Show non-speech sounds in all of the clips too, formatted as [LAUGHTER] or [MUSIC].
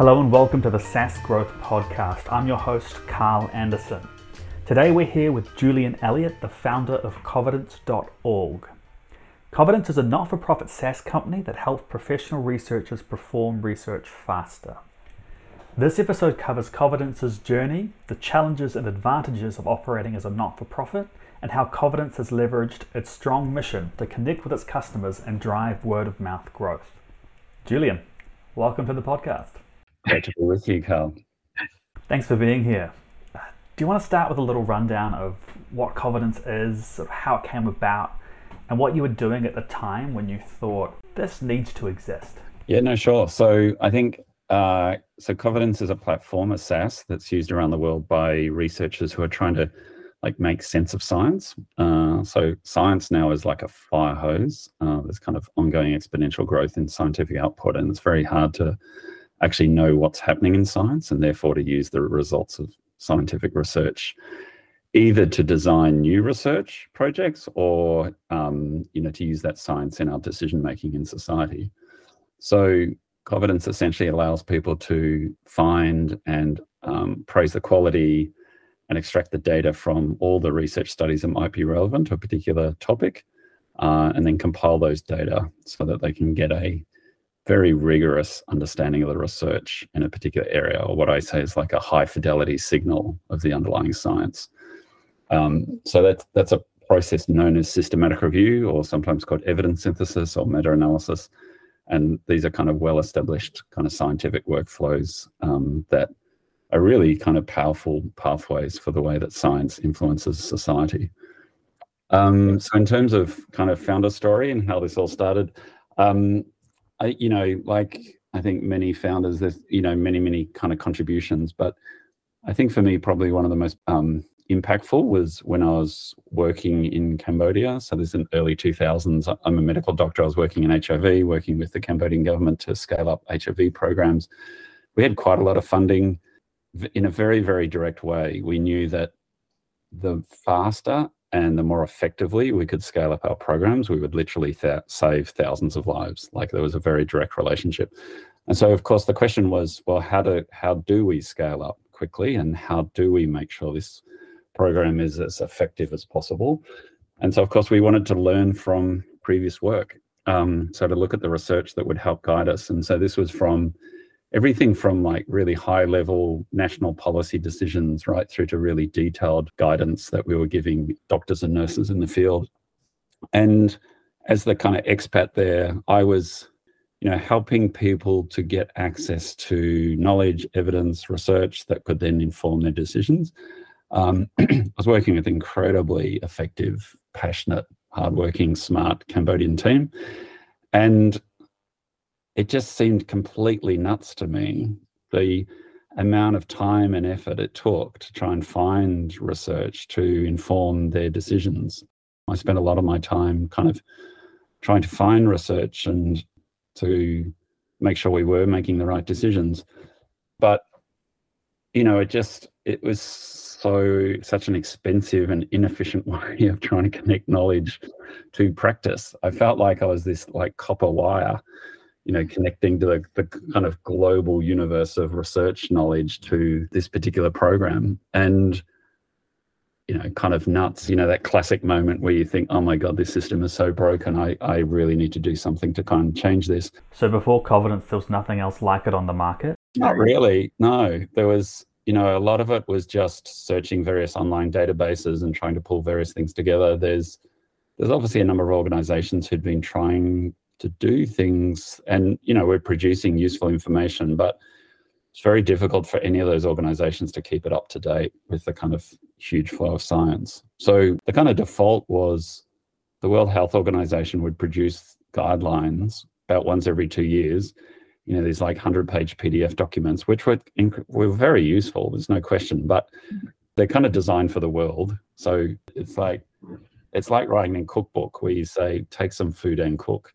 Hello and welcome to the SaaS Growth Podcast. I'm your host, Carl Anderson. Today we're here with Julian Elliott, the founder of Covidence.org. Covidence is a not for profit SaaS company that helps professional researchers perform research faster. This episode covers Covidence's journey, the challenges and advantages of operating as a not for profit, and how Covidence has leveraged its strong mission to connect with its customers and drive word of mouth growth. Julian, welcome to the podcast. Great to be with you, Carl. Thanks for being here. Do you want to start with a little rundown of what Covidence is, sort of how it came about, and what you were doing at the time when you thought this needs to exist? Yeah, no, sure. So I think uh, so. Covidence is a platform, a SaaS, that's used around the world by researchers who are trying to like make sense of science. Uh, so science now is like a fire hose. Uh, there's kind of ongoing exponential growth in scientific output, and it's very hard to actually know what's happening in science and therefore to use the results of scientific research either to design new research projects or um, you know to use that science in our decision making in society. So Covidence essentially allows people to find and um, praise the quality and extract the data from all the research studies that might be relevant to a particular topic uh, and then compile those data so that they can get a very rigorous understanding of the research in a particular area, or what I say is like a high fidelity signal of the underlying science. Um, so that's that's a process known as systematic review, or sometimes called evidence synthesis or meta analysis. And these are kind of well established kind of scientific workflows um, that are really kind of powerful pathways for the way that science influences society. Um, so, in terms of kind of founder story and how this all started, um, I, you know, like I think many founders, there's, you know, many, many kind of contributions, but I think for me, probably one of the most um, impactful was when I was working in Cambodia. So this is in early 2000s. I'm a medical doctor. I was working in HIV, working with the Cambodian government to scale up HIV programs. We had quite a lot of funding in a very, very direct way. We knew that the faster and the more effectively we could scale up our programs, we would literally th- save thousands of lives. Like there was a very direct relationship. And so, of course, the question was, well, how do how do we scale up quickly, and how do we make sure this program is as effective as possible? And so, of course, we wanted to learn from previous work. Um, so to look at the research that would help guide us. And so this was from everything from like really high level national policy decisions right through to really detailed guidance that we were giving doctors and nurses in the field. And as the kind of expat there, I was, you know, helping people to get access to knowledge, evidence, research that could then inform their decisions. Um, [CLEARS THROAT] I was working with incredibly effective, passionate, hardworking, smart Cambodian team. And it just seemed completely nuts to me the amount of time and effort it took to try and find research to inform their decisions. I spent a lot of my time kind of trying to find research and to make sure we were making the right decisions. But, you know, it just, it was so, such an expensive and inefficient [LAUGHS] way of trying to connect knowledge to practice. I felt like I was this like copper wire you know, connecting to the, the kind of global universe of research knowledge to this particular program. And you know, kind of nuts, you know, that classic moment where you think, oh my God, this system is so broken. I, I really need to do something to kind of change this. So before Covidence, there was nothing else like it on the market? Not really. No. There was, you know, a lot of it was just searching various online databases and trying to pull various things together. There's there's obviously a number of organizations who'd been trying to do things. And you know we're producing useful information but it's very difficult for any of those organizations to keep it up to date with the kind of huge flow of science. So the kind of default was the world health organization would produce guidelines about once every two years you know these like 100 page pdf documents which were inc- were very useful there's no question but they're kind of designed for the world. So it's like it's like writing a cookbook where you say take some food and cook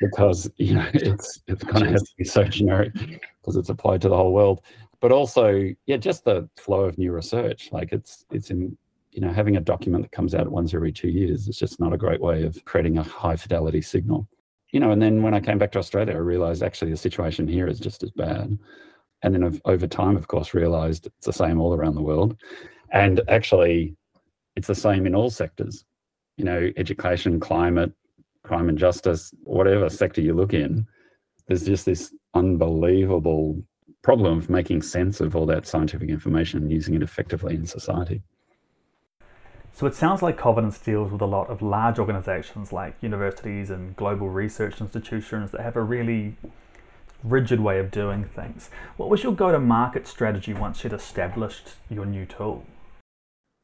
because you know it's it's kind of has to be so generic because it's applied to the whole world. But also yeah just the flow of new research like it's it's in you know having a document that comes out once every two years is just not a great way of creating a high fidelity signal. You know and then when i came back to australia i realized actually the situation here is just as bad. And then over time, of course, realized it's the same all around the world. And actually, it's the same in all sectors. You know, education, climate, crime and justice, whatever sector you look in, there's just this unbelievable problem of making sense of all that scientific information and using it effectively in society. So it sounds like Covidence deals with a lot of large organizations like universities and global research institutions that have a really rigid way of doing things. What was your go to market strategy once you'd established your new tool?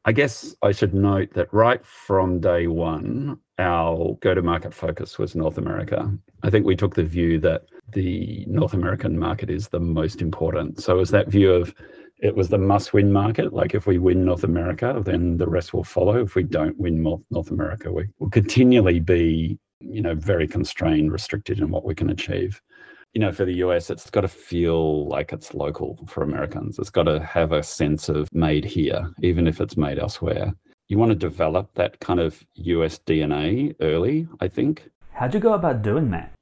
I guess I should note that right from day one, our go to market focus was North America. I think we took the view that the North American market is the most important. So, was that view of it was the must win market. Like, if we win North America, then the rest will follow. If we don't win North America, we will continually be, you know, very constrained, restricted in what we can achieve you know, for the US, it's got to feel like it's local for Americans. It's got to have a sense of made here, even if it's made elsewhere. You want to develop that kind of US DNA early, I think. How'd you go about doing that?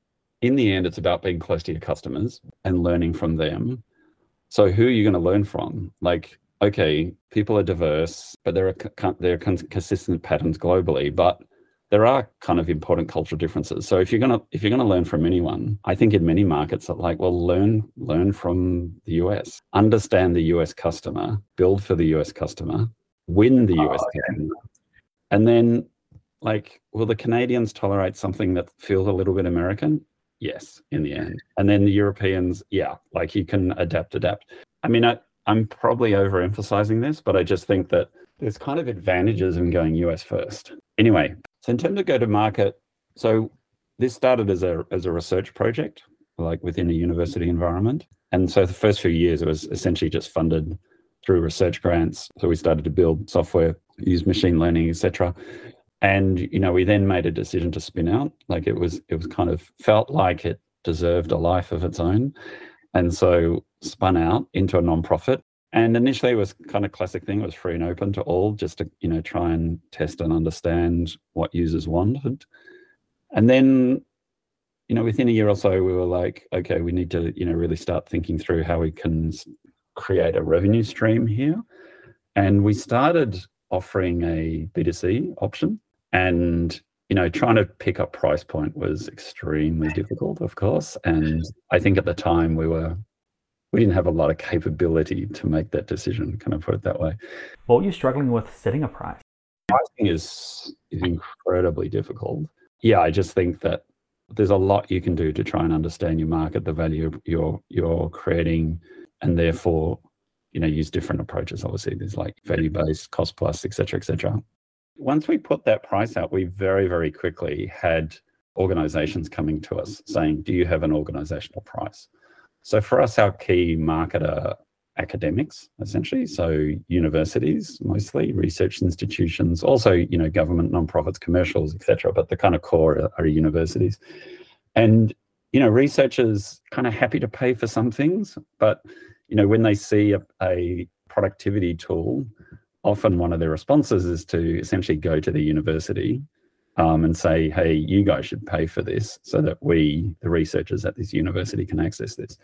In the end, it's about being close to your customers and learning from them. So, who are you going to learn from? Like, okay, people are diverse, but there are there are consistent patterns globally. But there are kind of important cultural differences. So if you're gonna if you're gonna learn from anyone, I think in many markets that like, well, learn learn from the US, understand the US customer, build for the US customer, win the US oh, customer, and then like, will the Canadians tolerate something that feels a little bit American? Yes, in the end. And then the Europeans, yeah, like you can adapt, adapt. I mean, I, I'm probably overemphasizing this, but I just think that there's kind of advantages in going US first. Anyway, so in terms of go to market, so this started as a as a research project, like within a university environment. And so the first few years it was essentially just funded through research grants. So we started to build software, use machine learning, etc. And you know, we then made a decision to spin out. Like it was it was kind of felt like it deserved a life of its own. And so spun out into a nonprofit and initially, it was kind of classic thing. It was free and open to all, just to you know try and test and understand what users wanted. And then, you know, within a year or so, we were like, okay, we need to you know really start thinking through how we can create a revenue stream here. And we started offering a B2C option, and you know, trying to pick up price point was extremely difficult, of course. And I think at the time we were we didn't have a lot of capability to make that decision. Can I put it that way? What were you struggling with setting a price? Pricing is is incredibly difficult. Yeah, I just think that there's a lot you can do to try and understand your market, the value you're you're creating, and therefore, you know, use different approaches. Obviously, there's like value based, cost plus, etc., etc. Once we put that price out, we very very quickly had organizations coming to us saying, "Do you have an organizational price?" So for us, our key market are academics, essentially. So universities, mostly research institutions, also you know government, nonprofits, commercials, etc. But the kind of core are, are universities, and you know researchers kind of happy to pay for some things, but you know when they see a, a productivity tool, often one of their responses is to essentially go to the university um, and say, hey, you guys should pay for this so that we, the researchers at this university, can access this.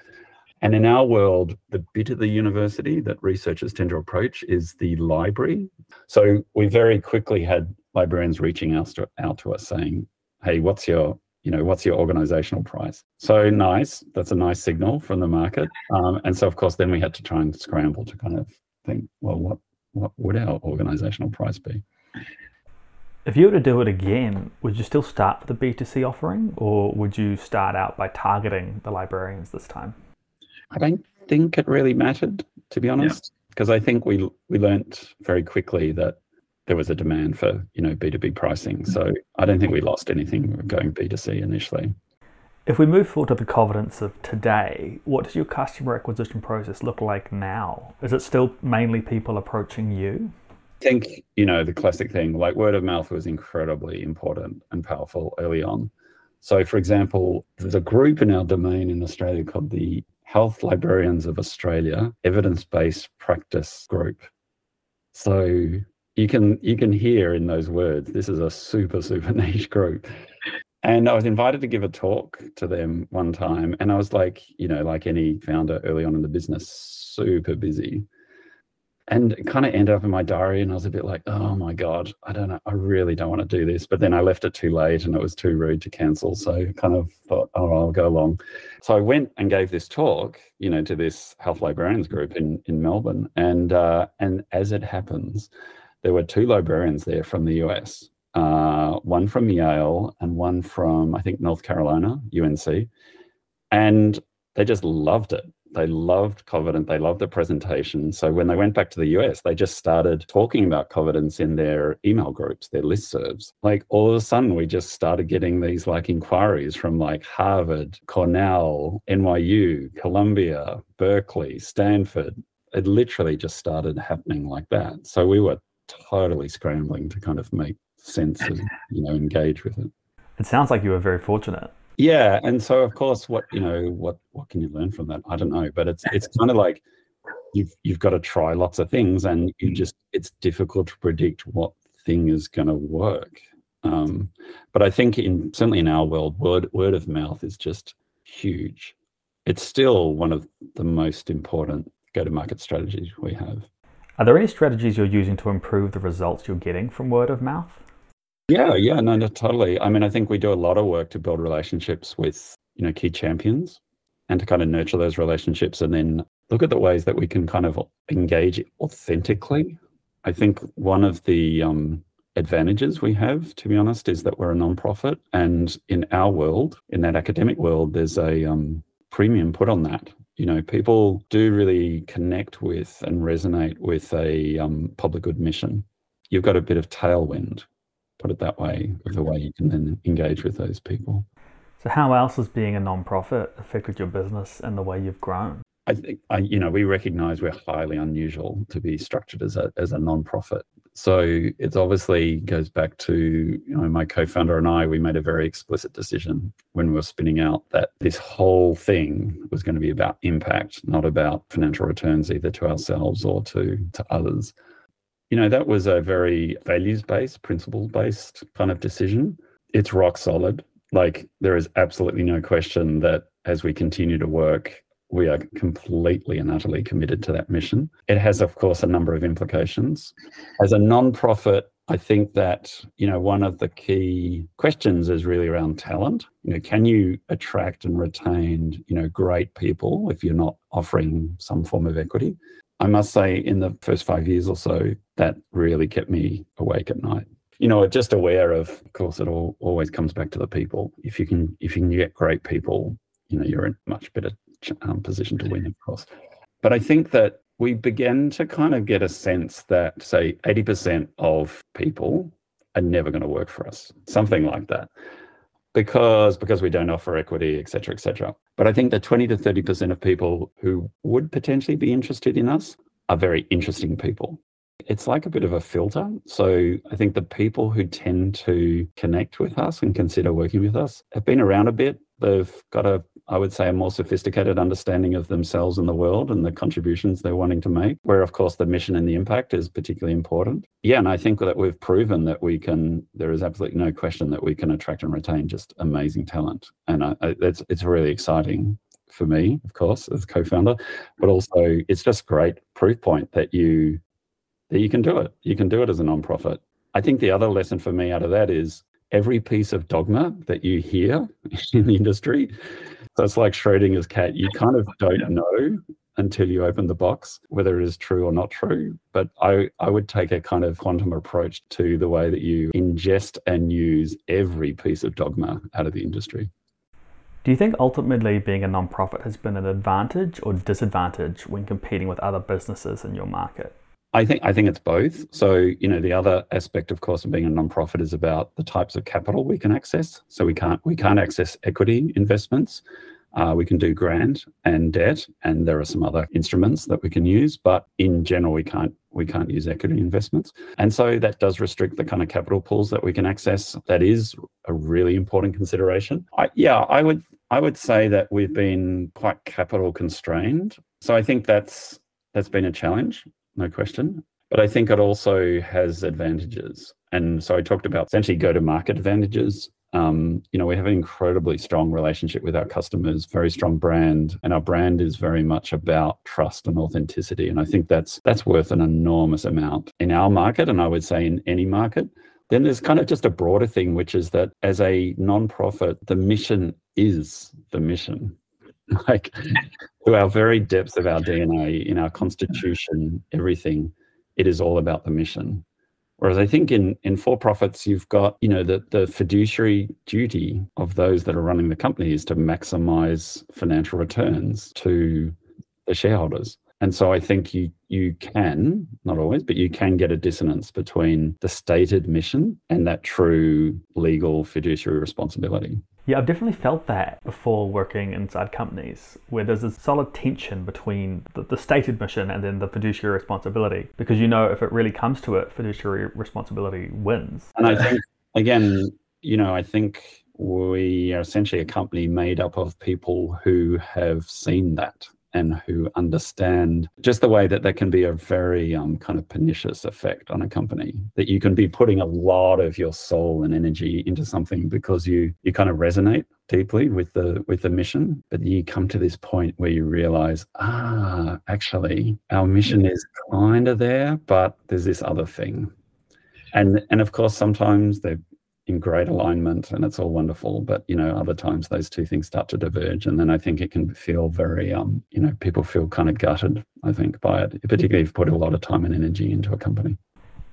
And in our world, the bit of the university that researchers tend to approach is the library. So we very quickly had librarians reaching out to, out to us saying, hey, what's your you know, what's your organizational price? So nice. That's a nice signal from the market. Um, and so, of course, then we had to try and scramble to kind of think, well, what what would our organizational price be? If you were to do it again, would you still start with the B2C offering or would you start out by targeting the librarians this time? I don't think it really mattered, to be honest, because yeah. I think we we learnt very quickly that there was a demand for you know B2B pricing. So I don't think we lost anything going B2C initially. If we move forward to the Covidence of today, what does your customer acquisition process look like now? Is it still mainly people approaching you? Think, you know, the classic thing, like word of mouth was incredibly important and powerful early on. So, for example, there's a group in our domain in Australia called the Health Librarians of Australia Evidence Based Practice Group. So you can you can hear in those words, this is a super super [LAUGHS] niche group, And I was invited to give a talk to them one time. And I was like, you know, like any founder early on in the business, super busy and kind of ended up in my diary and i was a bit like oh my god i don't know i really don't want to do this but then i left it too late and it was too rude to cancel so kind of thought oh i'll go along. So i went and gave this talk you know to this health librarians group in in melbourne and uh, and as it happens there were two librarians there from the us uh, one from yale and one from i think north carolina unc and they just loved it they loved Covidence. They loved the presentation. So when they went back to the US, they just started talking about Covidence in their email groups, their listservs. Like all of a sudden, we just started getting these like inquiries from like Harvard, Cornell, NYU, Columbia, Berkeley, Stanford. It literally just started happening like that. So we were totally scrambling to kind of make sense and you know engage with it. It sounds like you were very fortunate. Yeah, and so of course, what you know, what what can you learn from that? I don't know, but it's it's kind of like you've you've got to try lots of things, and you just it's difficult to predict what thing is going to work. Um, but I think in certainly in our world, word word of mouth is just huge. It's still one of the most important go to market strategies we have. Are there any strategies you're using to improve the results you're getting from word of mouth? Yeah, yeah, no, no, totally. I mean, I think we do a lot of work to build relationships with, you know, key champions and to kind of nurture those relationships and then look at the ways that we can kind of engage authentically. I think one of the um, advantages we have, to be honest, is that we're a nonprofit. And in our world, in that academic world, there's a um, premium put on that. You know, people do really connect with and resonate with a um, public good mission. You've got a bit of tailwind put it that way, of the way you can then engage with those people. So, how else has being a non-profit affected your business and the way you've grown? I think, I, you know, we recognise we're highly unusual to be structured as a as a non-profit. So it obviously goes back to you know my co-founder and I. We made a very explicit decision when we were spinning out that this whole thing was going to be about impact, not about financial returns either to ourselves or to to others. You know, that was a very values based, principle based kind of decision. It's rock solid. Like, there is absolutely no question that as we continue to work, we are completely and utterly committed to that mission. It has, of course, a number of implications. As a nonprofit, I think that you know one of the key questions is really around talent. You know, can you attract and retain you know great people if you're not offering some form of equity? I must say, in the first five years or so, that really kept me awake at night. You know, just aware of, of course, it all always comes back to the people. If you can, if you can get great people, you know, you're in much better um, position to win, of course. But I think that we began to kind of get a sense that, say, 80% of people are never going to work for us, something like that because because we don't offer equity, et cetera, et cetera. But I think that 20 to 30% of people who would potentially be interested in us are very interesting people. It's like a bit of a filter. So I think the people who tend to connect with us and consider working with us have been around a bit. They've got a I would say, a more sophisticated understanding of themselves and the world and the contributions they're wanting to make, where, of course, the mission and the impact is particularly important. Yeah, and I think that we've proven that we can, there is absolutely no question that we can attract and retain just amazing talent. And I, it's, it's really exciting for me, of course, as co-founder, but also it's just great proof point that you that you can do it. You can do it as a nonprofit. I think the other lesson for me out of that is every piece of dogma that you hear [LAUGHS] in the industry so it's like Schrodinger's cat. You kind of don't know until you open the box whether it is true or not true. But I, I would take a kind of quantum approach to the way that you ingest and use every piece of dogma out of the industry. Do you think ultimately being a nonprofit has been an advantage or disadvantage when competing with other businesses in your market? I think I think it's both. So you know, the other aspect, of course, of being a nonprofit is about the types of capital we can access. So we can't we can't access equity investments. Uh, we can do grant and debt, and there are some other instruments that we can use. But in general, we can't we can't use equity investments, and so that does restrict the kind of capital pools that we can access. That is a really important consideration. I, yeah, I would I would say that we've been quite capital constrained. So I think that's that's been a challenge no question. But I think it also has advantages. And so I talked about essentially go to market advantages. Um, you know, we have an incredibly strong relationship with our customers, very strong brand, and our brand is very much about trust and authenticity. And I think that's that's worth an enormous amount in our market, and I would say in any market. Then there's kind of just a broader thing, which is that as a non-profit, the mission is the mission. [LAUGHS] Like to our very depths of our DNA, in our constitution, everything, it is all about the mission. Whereas I think in, in for profits, you've got, you know, the, the fiduciary duty of those that are running the company is to maximize financial returns to the shareholders. And so I think you you can, not always, but you can get a dissonance between the stated mission and that true legal fiduciary responsibility. Yeah, I've definitely felt that before working inside companies where there's a solid tension between the, the, stated mission and then the fiduciary responsibility. Because you know, if it really comes to it, fiduciary responsibility wins. And I think, again, you know, I think we are essentially a company made up of people who have seen that and who understand just the way that there can be a very um, kind of pernicious effect on a company that you can be putting a lot of your soul and energy into something because you you kind of resonate deeply with the with the mission. But you come to this point where you realize ah actually our mission is kind of there but there's this other thing. And and of course sometimes they in great alignment and it's all wonderful but you know other times those two things start to diverge and then i think it can feel very um you know people feel kind of gutted i think by it particularly if you put a lot of time and energy into a company.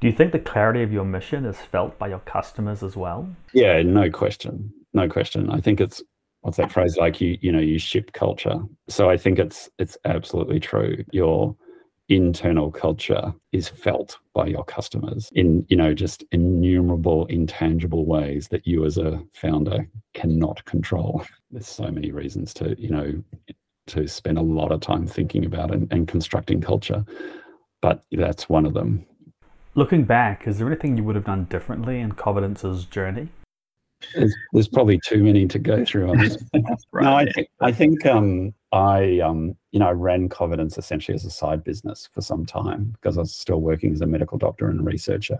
Do you think the clarity of your mission is felt by your customers as well? Yeah no question no question. I think it's what's that phrase? Like you you know you ship culture. So i think it's it's absolutely true. Your internal culture is felt by your customers in you know just innumerable intangible ways that you as a founder cannot control. There's so many reasons to you know to spend a lot of time thinking about and, and constructing culture but that's one of them. Looking back is there anything you would have done differently in Covidence's journey there's, there's, probably too many to go through on this. [LAUGHS] right. No, I think I think um, I um, you know I ran Covidence essentially as a side business for some time because I was still working as a medical doctor and researcher,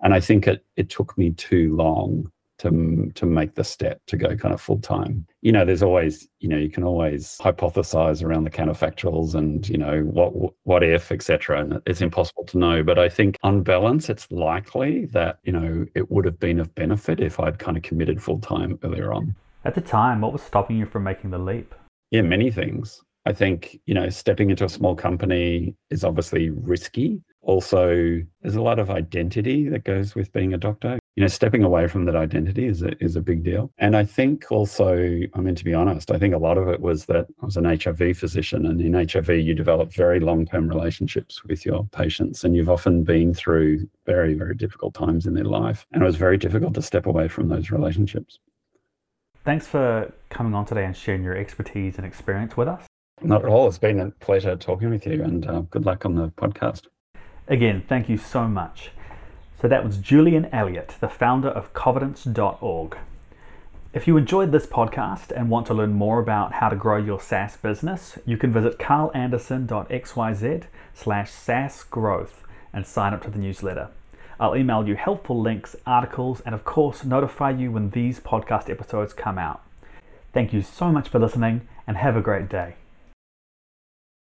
and I think it it took me too long to to make the step to go kind of full time. You know, there's always you know you can always hypothesize around the counterfactuals and you know what what if etc. And it's impossible to know. But I think on balance, it's likely that you know it would have been of benefit if I'd kind of committed full time earlier on. At the time, what was stopping you from making the leap? Yeah, many things. I think, you know, stepping into a small company is obviously risky. Also, there's a lot of identity that goes with being a doctor you know, stepping away from that identity is a, is a big deal. And I think also, I mean, to be honest, I think a lot of it was that I was an HIV physician, and in HIV, you develop very long term relationships with your patients, and you've often been through very, very difficult times in their life. And it was very difficult to step away from those relationships. Thanks for coming on today and sharing your expertise and experience with us. Not at all. It's been a pleasure talking with you, and uh, good luck on the podcast. Again, thank you so much. So that was Julian Elliott, the founder of Covidence.org. If you enjoyed this podcast and want to learn more about how to grow your SaaS business, you can visit carlanderson.xyz slash SaaS growth and sign up to the newsletter. I'll email you helpful links, articles, and of course, notify you when these podcast episodes come out. Thank you so much for listening and have a great day.